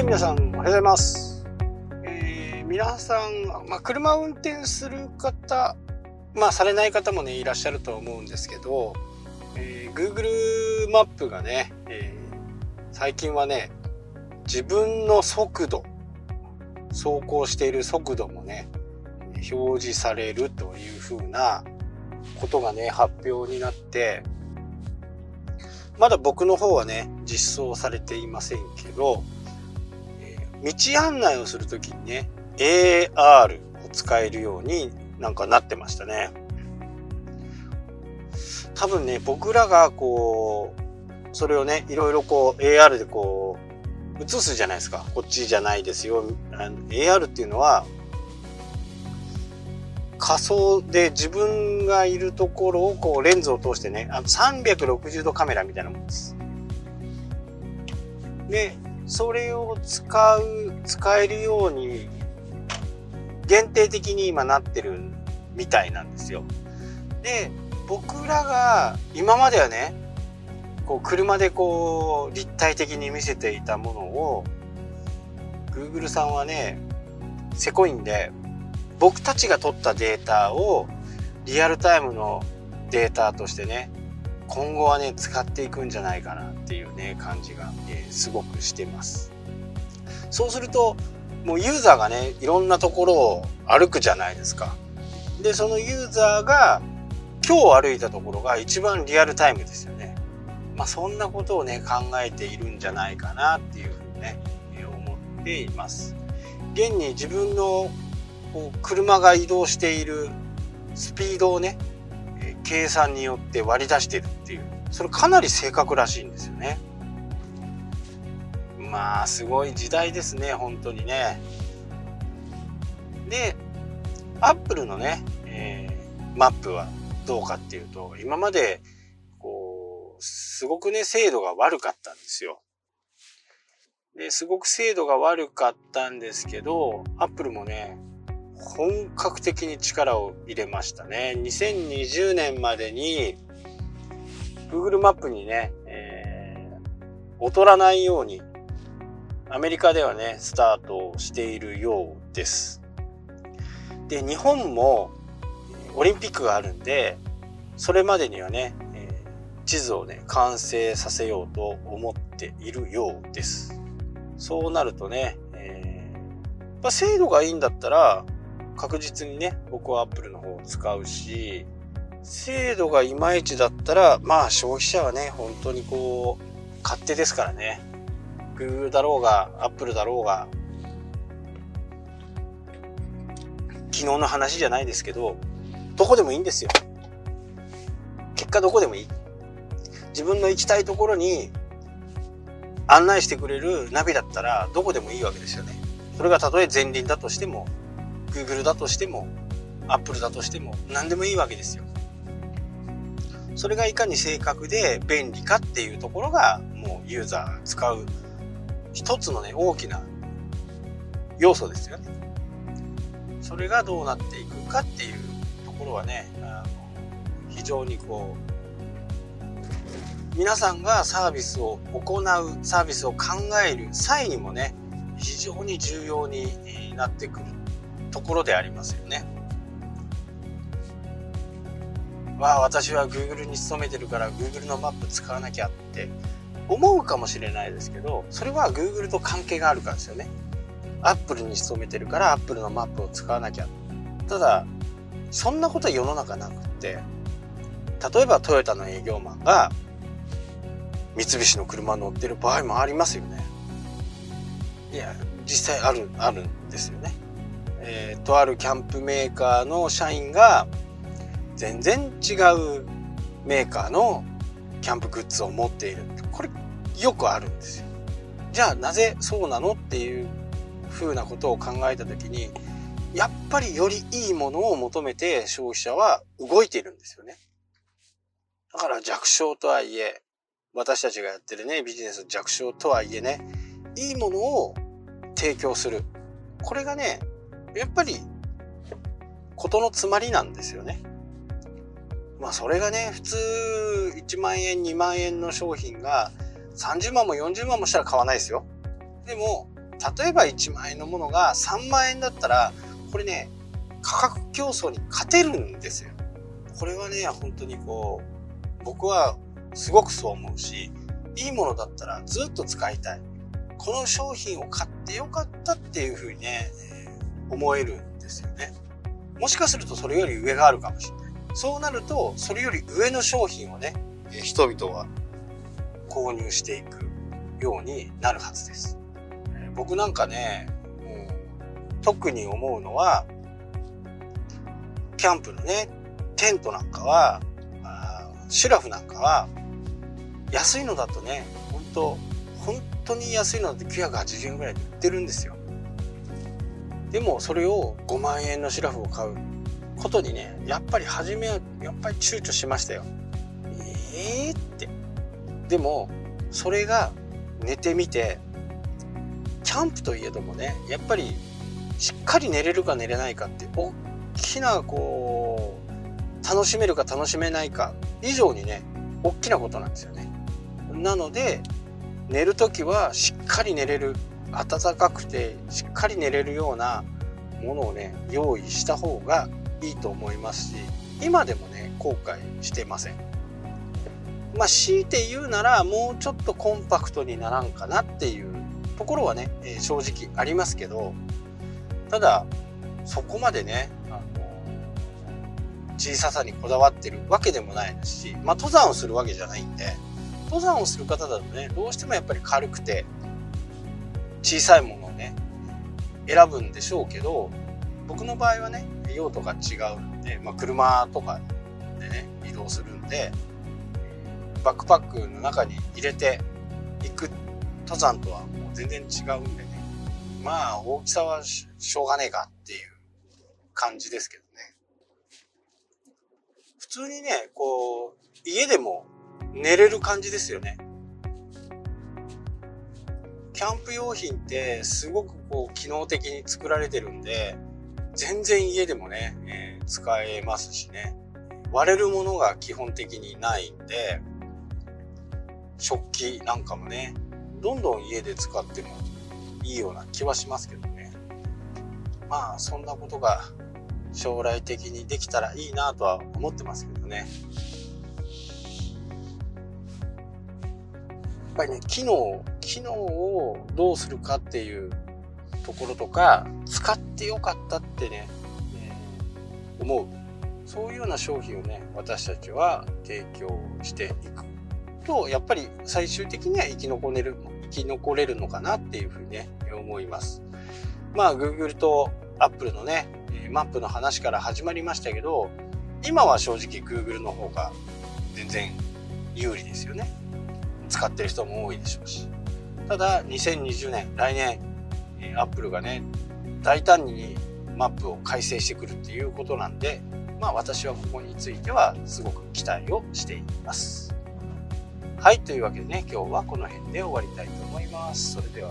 い、皆さん、おはようございます。えー皆さん、まあ、車運転する方、まあ、されない方もね、いらっしゃると思うんですけど、えー Google マップがね、えー最近はね、自分の速度、走行している速度もね、表示されるというふうなことがね、発表になって、まだ僕の方はね、実装されていませんけど、道案内をするときにね、AR を使えるようになんかなってましたね。多分ね、僕らがこう、それをね、いろいろこう AR でこう、映すじゃないですか。こっちじゃないですよ。AR っていうのは、仮想で自分がいるところをこうレンズを通してね、あの360度カメラみたいなもんです。で、それを使う、使えるように、限定的に今なってるみたいなんですよ。で、僕らが今まではね、こう車でこう立体的に見せていたものを、Google さんはね、せこいんで、僕たちが取ったデータをリアルタイムのデータとしてね、今後はね、使っていくんじゃないかなっていうね、感じが、えーすごくしてます。そうすると、もうユーザーがね、いろんなところを歩くじゃないですか。で、そのユーザーが今日歩いたところが一番リアルタイムですよね。まあそんなことをね、考えているんじゃないかなっていうふうにね、えー思っています。現に自分のこう車が移動しているスピードをね、計算によって割り出してる、それかなり正確らしいんですよね。まあ、すごい時代ですね、本当にね。で、アップルのね、えーマップはどうかっていうと、今まで、こう、すごくね、精度が悪かったんですよ。で、すごく精度が悪かったんですけど、アップルもね、本格的に力を入れましたね。2020年までに Google マップにね、えー劣らないようにアメリカではね、スタートしているようです。で、日本もオリンピックがあるんで、それまでにはね、え地図をね、完成させようと思っているようです。そうなるとね、えーま、精度がいいんだったら、確実にね、僕は Apple の方を使うし、精度がいまいちだったら、まあ消費者はね、本当にこう、勝手ですからね。Google だろうが、Apple だろうが、昨日の話じゃないですけど、どこでもいいんですよ。結果どこでもいい。自分の行きたいところに案内してくれるナビだったらどこでもいいわけですよね。それがたとえ前輪だとしても、Google だとしても、Apple だとしても、何でもいいわけですよ。それがいかに正確で便利かっていうところが、もうユーザーが使う一つのね、大きな要素ですよね。それがどうなっていくかっていうところはね、あの非常にこう、皆さんがサービスを行う、サービスを考える際にもね、非常に重要になってくるところでありますよね。わあ、私は Google に勤めてるから Google のマップ使わなきゃって思うかもしれないですけど、それは Google と関係があるからですよね。Apple に勤めてるから Apple のマップを使わなきゃ。ただ、そんなことは世の中なくって、例えばトヨタの営業マンが三菱の車乗ってる場合もありますよね。いや、実際ある、あるんですよね。えーとあるキャンプメーカーの社員が全然違うメーカーのキャンプグッズを持っている。これよくあるんですよ。じゃあなぜそうなのっていう風なことを考えたときに、やっぱりよりいいものを求めて消費者は動いているんですよね。だから弱小とはいえ、私たちがやってるね、ビジネス弱小とはいえね、いいものを提供する。これがね、やっぱり、ことの詰まりなんですよね。まあそれがね、普通1万円、2万円の商品が30万も40万もしたら買わないですよ。でも、例えば1万円のものが3万円だったらこれね価格競争に勝てるんですよ。これはね本当にこう僕はすごくそう思うしいいものだったらずっと使いたいこの商品を買ってよかったっていうふうにね、思えるんですよね。もしかするとそれより上があるかもしれない。そうなるとそれより上の商品をね人々は購入していくようになるはずです。僕なんかね、う、特に思うのはキャンプのねテントなんかはシュラフなんかは安いのだとね本当本当に安いのだって980円ぐらいで売ってるんですよでもそれを5万円のシュラフを買うことにねやっぱり初めはやっぱり躊躇しましたよ。えー、って。でもそれが寝てみてキャンプといえどもねやっぱりしっかり寝れるか寝れないかって大きなこう楽しめるか楽しめないか以上にね大きなことなんですよね。なので寝る時はしっかり寝れる暖かくてしっかり寝れるようなものをね用意した方がいいと思いますし今でもね後悔してません。まあ強いて言うならもうちょっとコンパクトにならんかなっていうところはね、え、正直ありますけどただそこまでね、あの小ささにこだわってるわけでもないですし、まあ、登山をするわけじゃないんで登山をする方だとねどうしてもやっぱり軽くて小さいものをね選ぶんでしょうけど僕の場合はね用途が違うんで、まあ、車とかでね移動するんでバックパックの中に入れていく登山とはもう全然違うんでねまあ大きさはしょうがねえかっていう感じですけどね。普通にねこう家でも寝れる感じですよね。キャンプ用品ってすごくこう機能的に作られてるんで全然家でもね、えー、使えますしね。割れるものが基本的にないんで食器なんかもねどんどん家で使ってもいいような気はしますけどね。まあそんなことが将来的にできたらいいなとは思ってますけどね。やっぱりね機能機能をどうするかっていうところとか使ってよかったってね、えー、思う。そういうような商品をね私たちは提供していくとやっぱり最終的には生き残れる生き残れるのかなっていうふうにね思います。まあ Google と Apple のねマップの話から始まりましたけど今は正直 Google の方が全然有利ですよね。使ってる人も多いでしょうし。ただ2020年来年アップルがね大胆にマップを改正してくるっていうことなんでまあ私はここについてはすごく期待をしています。はいというわけでね今日はこの辺で終わりたいと思います。それでは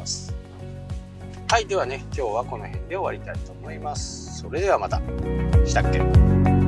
はいではね今日はこの辺で終わりたいと思います。それではまた。したっけ？